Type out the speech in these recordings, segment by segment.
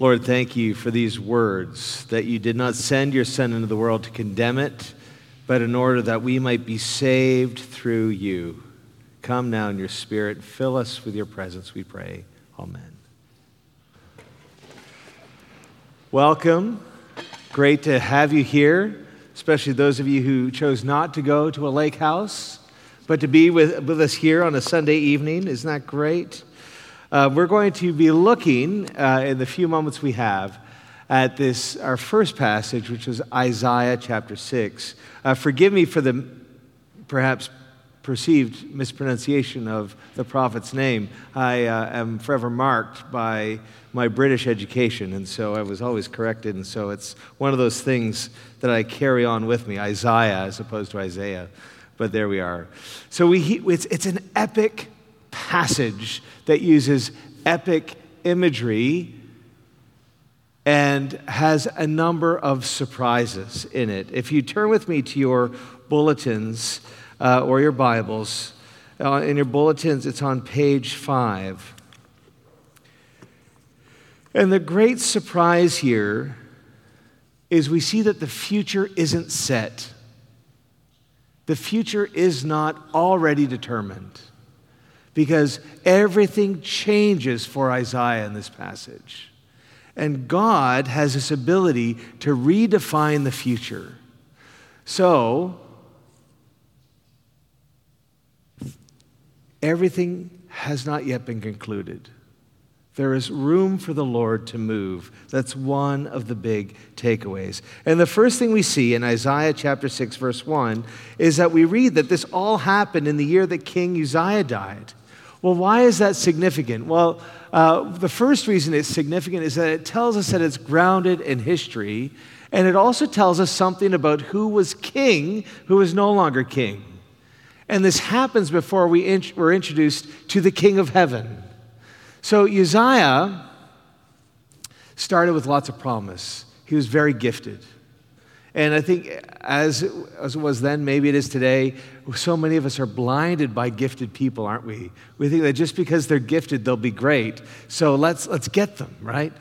Lord, thank you for these words that you did not send your Son into the world to condemn it, but in order that we might be saved through you. Come now in your Spirit, fill us with your presence, we pray. Amen. Welcome. Great to have you here, especially those of you who chose not to go to a lake house, but to be with, with us here on a Sunday evening. Isn't that great? Uh, we're going to be looking uh, in the few moments we have at this, our first passage, which is Isaiah chapter 6. Uh, forgive me for the perhaps perceived mispronunciation of the prophet's name. I uh, am forever marked by my British education, and so I was always corrected, and so it's one of those things that I carry on with me Isaiah as opposed to Isaiah. But there we are. So we, it's, it's an epic passage that uses epic imagery and has a number of surprises in it. If you turn with me to your bulletins uh, or your Bibles, uh, in your bulletins, it's on page five. And the great surprise here is we see that the future isn't set. The future is not already determined because everything changes for Isaiah in this passage. And God has this ability to redefine the future. So, everything has not yet been concluded. There is room for the Lord to move. That's one of the big takeaways. And the first thing we see in Isaiah chapter 6, verse 1, is that we read that this all happened in the year that King Uzziah died. Well, why is that significant? Well, uh, the first reason it's significant is that it tells us that it's grounded in history, and it also tells us something about who was king, who is no longer king. And this happens before we int- were introduced to the King of Heaven. So Uzziah started with lots of promise. He was very gifted. And I think, as, as it was then, maybe it is today, so many of us are blinded by gifted people, aren't we? We think that just because they're gifted, they'll be great. So let's, let's get them, right?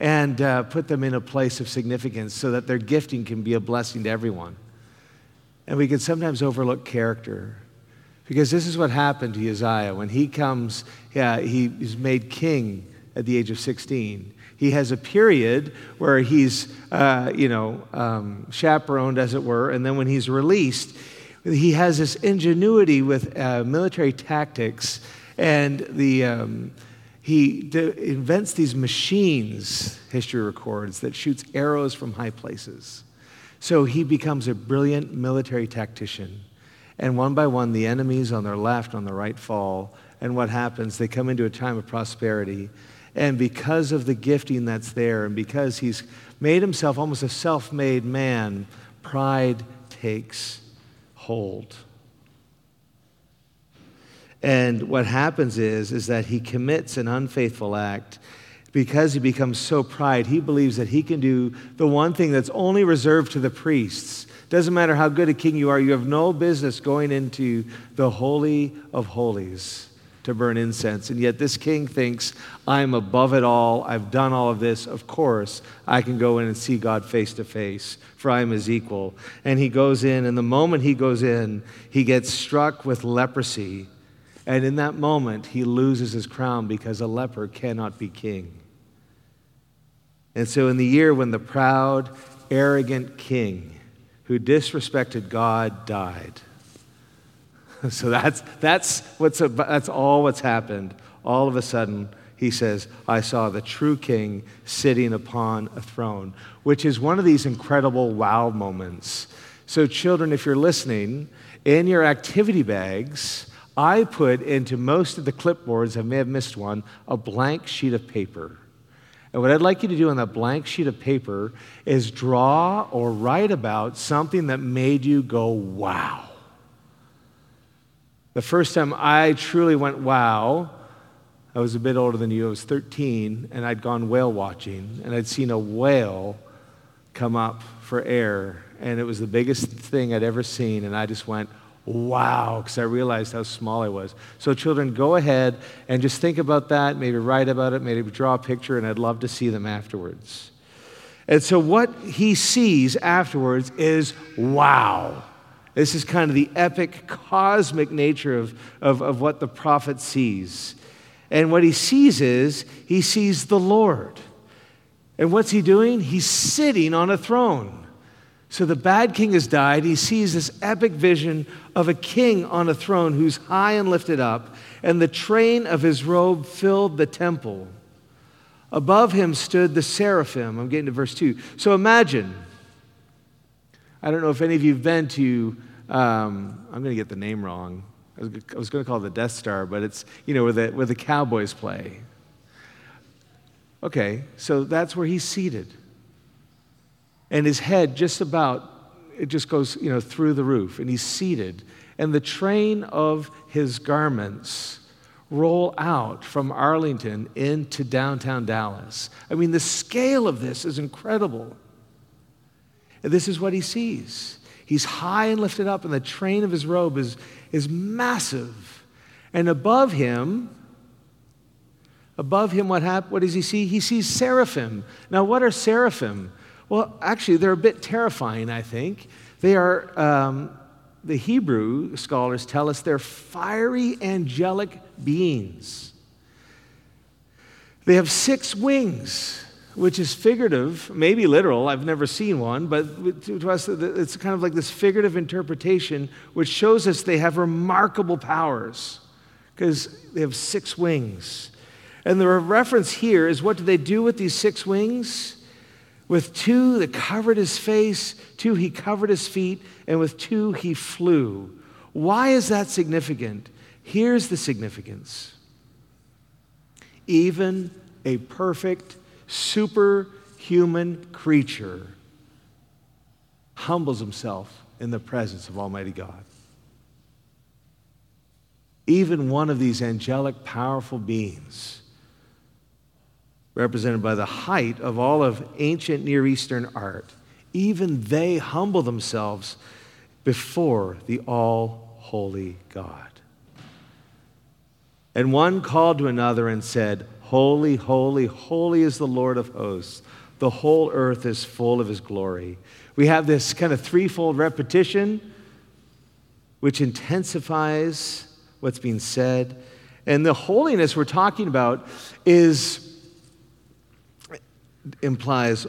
And uh, put them in a place of significance so that their gifting can be a blessing to everyone. And we can sometimes overlook character. Because this is what happened to Uzziah. When he comes, yeah, he is made king at the age of 16. He has a period where he's, uh, you know, um, chaperoned, as it were, and then when he's released, he has this ingenuity with uh, military tactics, and the, um, he de- invents these machines, history records, that shoots arrows from high places. So he becomes a brilliant military tactician. And one by one, the enemies on their left, on the right fall. And what happens? They come into a time of prosperity. And because of the gifting that's there, and because he's made himself almost a self made man, pride takes hold. And what happens is, is that he commits an unfaithful act because he becomes so pride, he believes that he can do the one thing that's only reserved to the priests. Doesn't matter how good a king you are, you have no business going into the Holy of Holies to burn incense. And yet, this king thinks, I'm above it all. I've done all of this. Of course, I can go in and see God face to face, for I am his equal. And he goes in, and the moment he goes in, he gets struck with leprosy. And in that moment, he loses his crown because a leper cannot be king. And so, in the year when the proud, arrogant king who disrespected God died, so that's, that's, what's that's all what's happened. All of a sudden, he says, I saw the true king sitting upon a throne, which is one of these incredible wow moments. So, children, if you're listening, in your activity bags, I put into most of the clipboards, I may have missed one, a blank sheet of paper. And what I'd like you to do on that blank sheet of paper is draw or write about something that made you go, wow. The first time I truly went, wow, I was a bit older than you. I was 13, and I'd gone whale watching, and I'd seen a whale come up for air, and it was the biggest thing I'd ever seen, and I just went, wow, because I realized how small I was. So, children, go ahead and just think about that, maybe write about it, maybe draw a picture, and I'd love to see them afterwards. And so, what he sees afterwards is wow. This is kind of the epic, cosmic nature of, of, of what the prophet sees. And what he sees is he sees the Lord. And what's he doing? He's sitting on a throne. So the bad king has died. He sees this epic vision of a king on a throne who's high and lifted up, and the train of his robe filled the temple. Above him stood the seraphim. I'm getting to verse 2. So imagine, I don't know if any of you have been to, um, I'm going to get the name wrong. I was, going to call it the Death Star, but it's, you know, where the, where the Cowboys play. Okay, so that's where he's seated and his head just about it just goes you know through the roof and he's seated and the train of his garments roll out from arlington into downtown dallas i mean the scale of this is incredible this is what he sees. He's high and lifted up and the train of his robe is, is massive. And above him above him what, hap- what does he see? He sees seraphim. Now what are seraphim? Well, actually, they're a bit terrifying, I think. They are, um, the Hebrew scholars tell us they're fiery angelic beings. They have six wings, which is figurative, maybe literal. I've never seen one, but to us, it's kind of like this figurative interpretation, which shows us they have remarkable powers because they have six wings. And the reference here is what do they do with these six wings? With two that covered his face, two he covered his feet, and with two he flew. Why is that significant? Here's the significance. Even a perfect, superhuman creature humbles himself in the presence of Almighty God. Even one of these angelic, powerful beings represented by the height of all of ancient Near Eastern art, even they humble themselves before the all holy God. And one called to another and said, Holy, holy, holy is the Lord of hosts. The whole earth is full of his glory. We have this kind of threefold repetition, which intensifies what's being said. And the holiness we're talking about is implies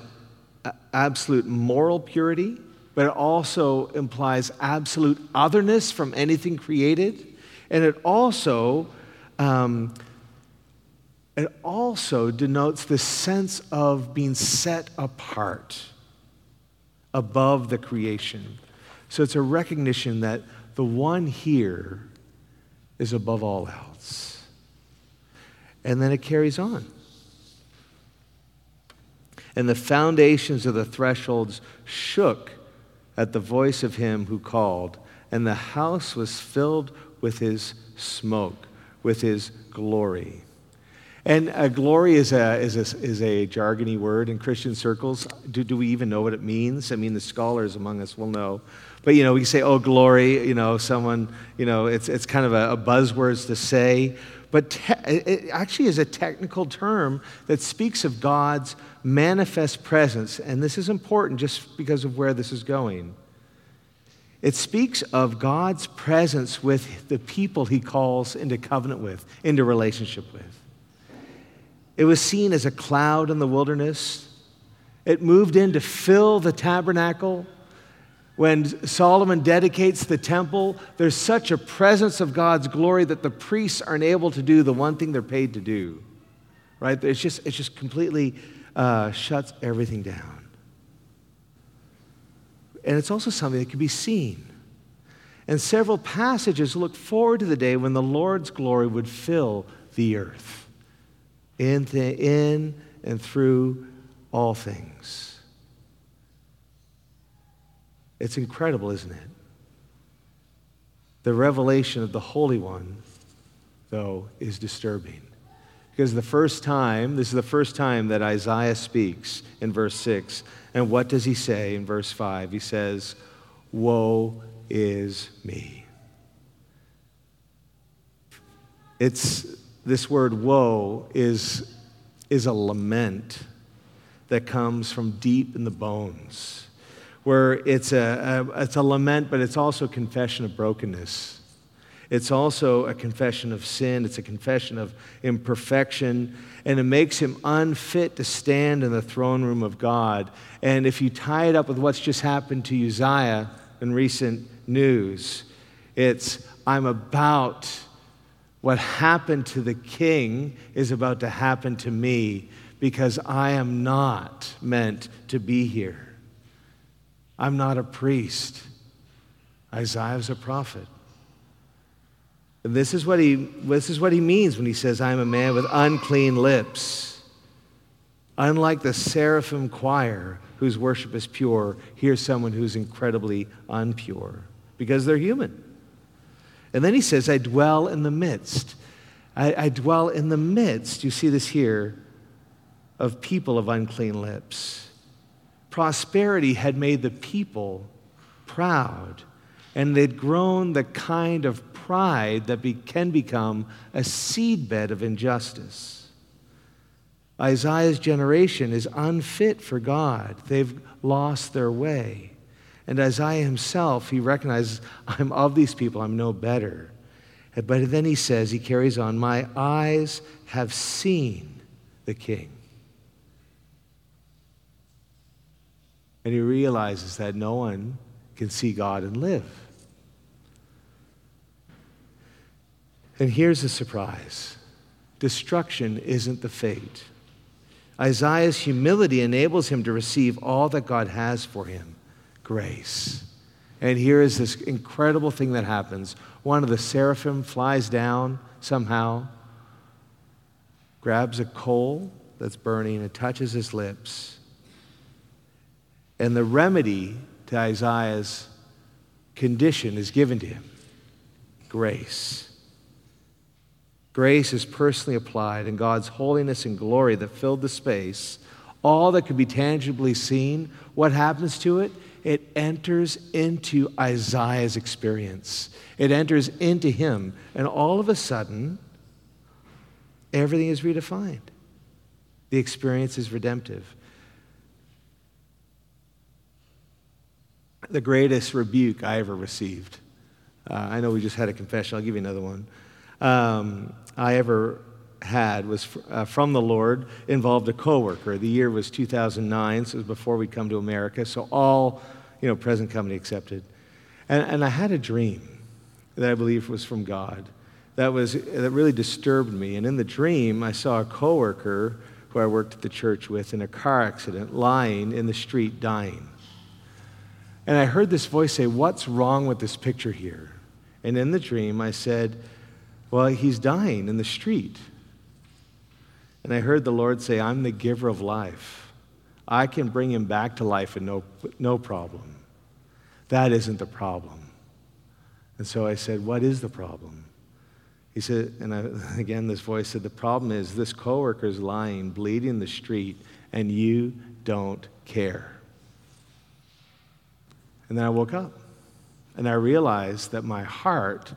absolute moral purity, but it also implies absolute otherness from anything created. And it also, um, it also denotes the sense of being set apart above the creation. So it's a recognition that the one here is above all else. And then it carries on and the foundations of the thresholds shook at the voice of him who called, and the house was filled with his smoke, with his glory. And uh, glory is a, is, a, is a jargony word in Christian circles. Do, do we even know what it means? I mean, the scholars among us will know. But, you know, we say, oh, glory, you know, someone, you know, it's, it's kind of a, a to say. But te- it actually is a technical term that speaks of God's manifest presence. And this is important just because of where this is going. It speaks of God's presence with the people he calls into covenant with, into relationship with. It was seen as a cloud in the wilderness. It moved in to fill the tabernacle. When Solomon dedicates the temple, there's such a presence of God's glory that the priests aren't able to do the one thing they're paid to do. Right? It's just, it's just completely uh, shuts everything down. And it's also something that can be seen. And several passages look forward to the day when the Lord's glory would fill the earth in, th- in and through all things. It's incredible, isn't it? The revelation of the Holy One, though, is disturbing. Because the first time, this is the first time that Isaiah speaks in verse 6. And what does he say in verse 5? He says, Woe is me. It's this word woe is, is a lament that comes from deep in the bones, where it's a, a, it's a lament, but it's also a confession of brokenness. It's also a confession of sin, it's a confession of imperfection, and it makes him unfit to stand in the throne room of God. And if you tie it up with what's just happened to Uzziah in recent news, it's, I'm about what happened to the king is about to happen to me because I am not meant to be here. I'm not a priest. Isaiah is a prophet. And this is what he, this is what he means when he says, I'm a man with unclean lips. Unlike the seraphim choir, whose worship is pure, here's someone who's incredibly unpure because they're human. And then he says, I dwell in the midst. I, I dwell in the midst, you see this here, of people of unclean lips. Prosperity had made the people proud, and they'd grown the kind of pride that be, can become a seedbed of injustice. Isaiah's generation is unfit for God. They've lost their way. And Isaiah himself, he recognizes, I'm of these people, I'm no better. But then he says, he carries on, My eyes have seen the king. And he realizes that no one can see God and live. And here's the surprise destruction isn't the fate. Isaiah's humility enables him to receive all that God has for him grace. And here is this incredible thing that happens. One of the seraphim flies down somehow, grabs a coal that's burning, and touches his lips. And the remedy to Isaiah's condition is given to him grace. Grace is personally applied, and God's holiness and glory that filled the space, all that could be tangibly seen, what happens to it? It enters into Isaiah's experience. It enters into him, and all of a sudden, everything is redefined. The experience is redemptive. The greatest rebuke I ever received. Uh, I know we just had a confession, I'll give you another one. Um, I ever had was uh, from the Lord involved a coworker. The year was 2009, so it was before we come to America. So all you know, present company accepted. And, and I had a dream that I believe was from God that, was, that really disturbed me. And in the dream, I saw a coworker who I worked at the church with in a car accident lying in the street dying. And I heard this voice say, What's wrong with this picture here? And in the dream, I said, Well, he's dying in the street. And I heard the Lord say, I'm the giver of life. I can bring him back to life and no, no problem. That isn't the problem. And so I said, What is the problem? He said, and I, again, this voice said, the problem is this coworker is lying, bleeding the street, and you don't care. And then I woke up and I realized that my heart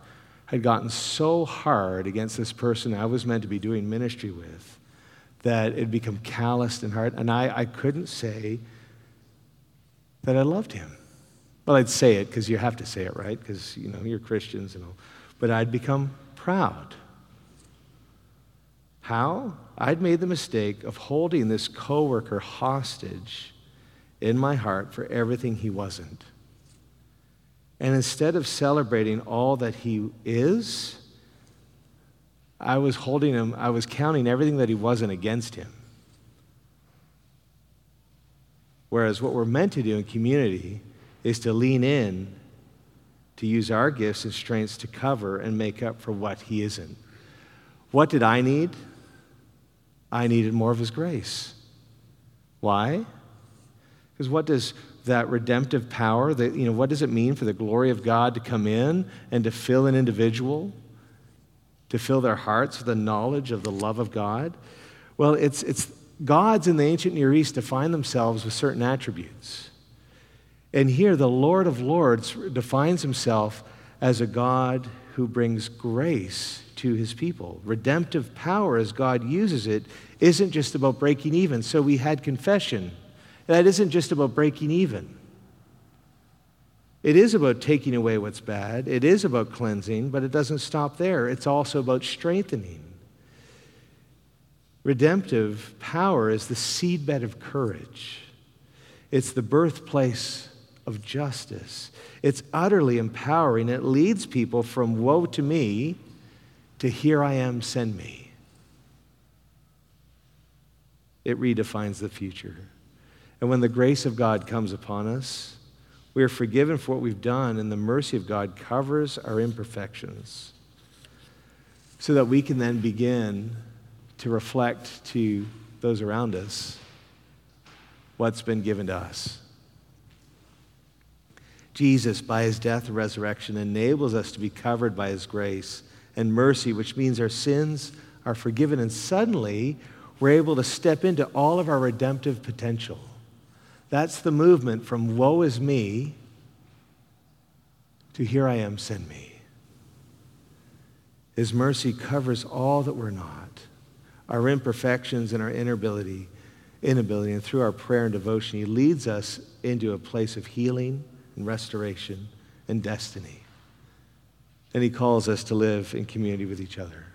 had gotten so hard against this person I was meant to be doing ministry with that it become calloused and hard. And I, I couldn't say that I loved him. Well, I'd say it because you have to say it, right? Because, you know, you're Christians and all. But I'd become proud. How? I'd made the mistake of holding this coworker hostage in my heart for everything he wasn't. And instead of celebrating all that he is, I was holding him, I was counting everything that he wasn't against him. Whereas what we're meant to do in community is to lean in, to use our gifts and strengths to cover and make up for what he isn't. What did I need? I needed more of his grace. Why? Because what does that redemptive power, that, you know, what does it mean for the glory of God to come in and to fill an individual, to fill their hearts with the knowledge of the love of God? Well, it's, it's gods in the ancient Near East define themselves with certain attributes. And here, the Lord of Lords defines himself as a God who brings grace to his people. Redemptive power, as God uses it, isn't just about breaking even. So we had confession that isn't just about breaking even. It is about taking away what's bad. It is about cleansing, but it doesn't stop there. It's also about strengthening. Redemptive power is the seedbed of courage. It's the birthplace of justice. It's utterly empowering. It leads people from woe to me to here I am, send me. It redefines the future. And when the grace of God comes upon us, we are forgiven for what we've done, and the mercy of God covers our imperfections so that we can then begin to reflect to those around us what's been given to us. Jesus, by his death and resurrection, enables us to be covered by his grace and mercy, which means our sins are forgiven, and suddenly we're able to step into all of our redemptive potential. That's the movement from woe is me to here I am, send me. His mercy covers all that we're not, our imperfections and our inability, inability. And through our prayer and devotion, He leads us into a place of healing and restoration and destiny. And He calls us to live in community with each other.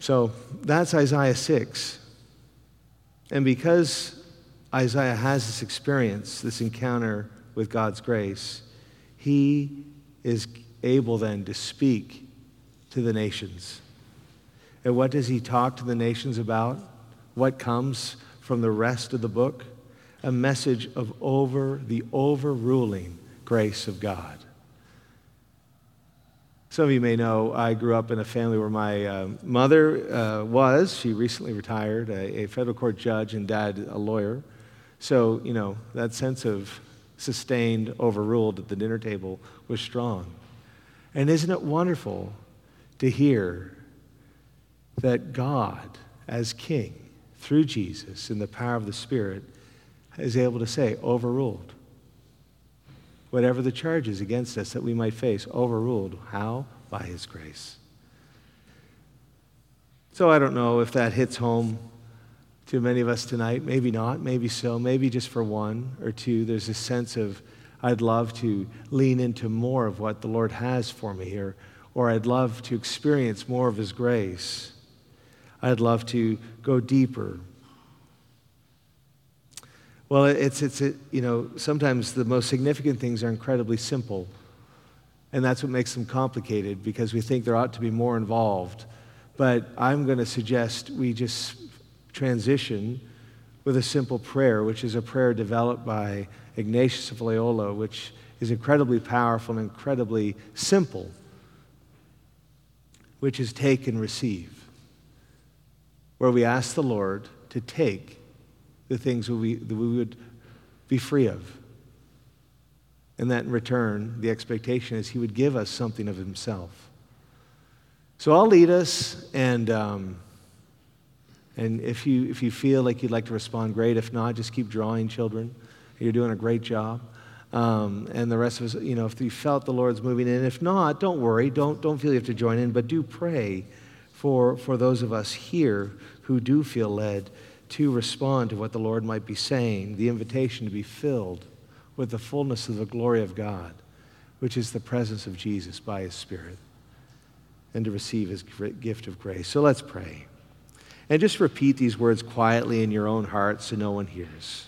So that's Isaiah 6. And because Isaiah has this experience, this encounter with God's grace, he is able then to speak to the nations. And what does he talk to the nations about? What comes from the rest of the book? A message of over the overruling grace of God. Some of you may know I grew up in a family where my uh, mother uh, was, she recently retired, a, a, federal court judge, and dad, a lawyer. So, you know, that sense of sustained, overruled at the dinner table was strong. And isn't it wonderful to hear that God, as King, through Jesus, in the power of the Spirit, is able to say, overruled whatever the charges against us that we might face, overruled. How? By His grace. So I don't know if that hits home to many of us tonight. Maybe not, maybe so. Maybe just for one or two, there's a sense of, I'd love to lean into more of what the Lord has for me here, or I'd love to experience more of His grace. I'd love to go deeper well, it's, it's it, you know, sometimes the most significant things are incredibly simple. And that's what makes them complicated because we think there ought to be more involved. But I'm going to suggest we just transition with a simple prayer, which is a prayer developed by Ignatius of Loyola, which is incredibly powerful and incredibly simple, which is take and receive, where we ask the Lord to take the things we, that we would be free of. And that in return, the expectation is he would give us something of himself. So I'll lead us, and, um, and if, you, if you feel like you'd like to respond, great. If not, just keep drawing, children. You're doing a great job. Um, and the rest of us, you know, if you felt the Lord's moving in, if not, don't worry. Don't, don't feel you have to join in, but do pray for, for those of us here who do feel led to respond to what the Lord might be saying, the invitation to be filled with the fullness of the glory of God, which is the presence of Jesus by His Spirit, and to receive His gift of grace. So let's pray. And just repeat these words quietly in your own heart so no one hears.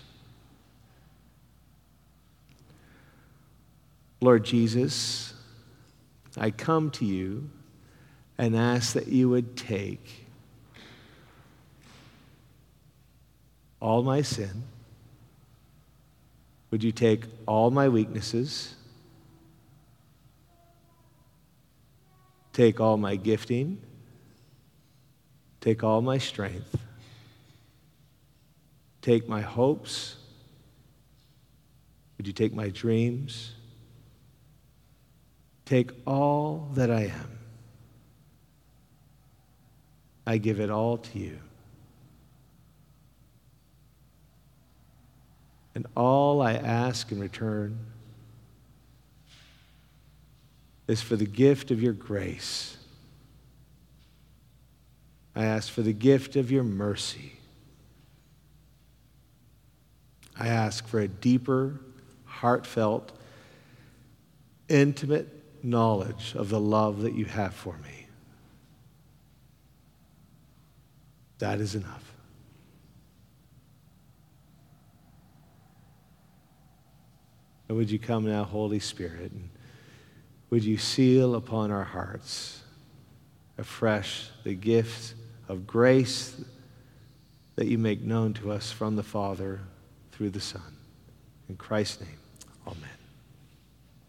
Lord Jesus, I come to you and ask that you would take all my sin. Would you take all my weaknesses? Take all my gifting? Take all my strength? Take my hopes? Would you take my dreams? Take all that I am. I give it all to you. And all I ask in return is for the gift of your grace. I ask for the gift of your mercy. I ask for a deeper, heartfelt, intimate knowledge of the love that you have for me. That is enough. And would you come now, Holy Spirit, and would you seal upon our hearts afresh the gift of grace that you make known to us from the Father through the Son. In Christ's name.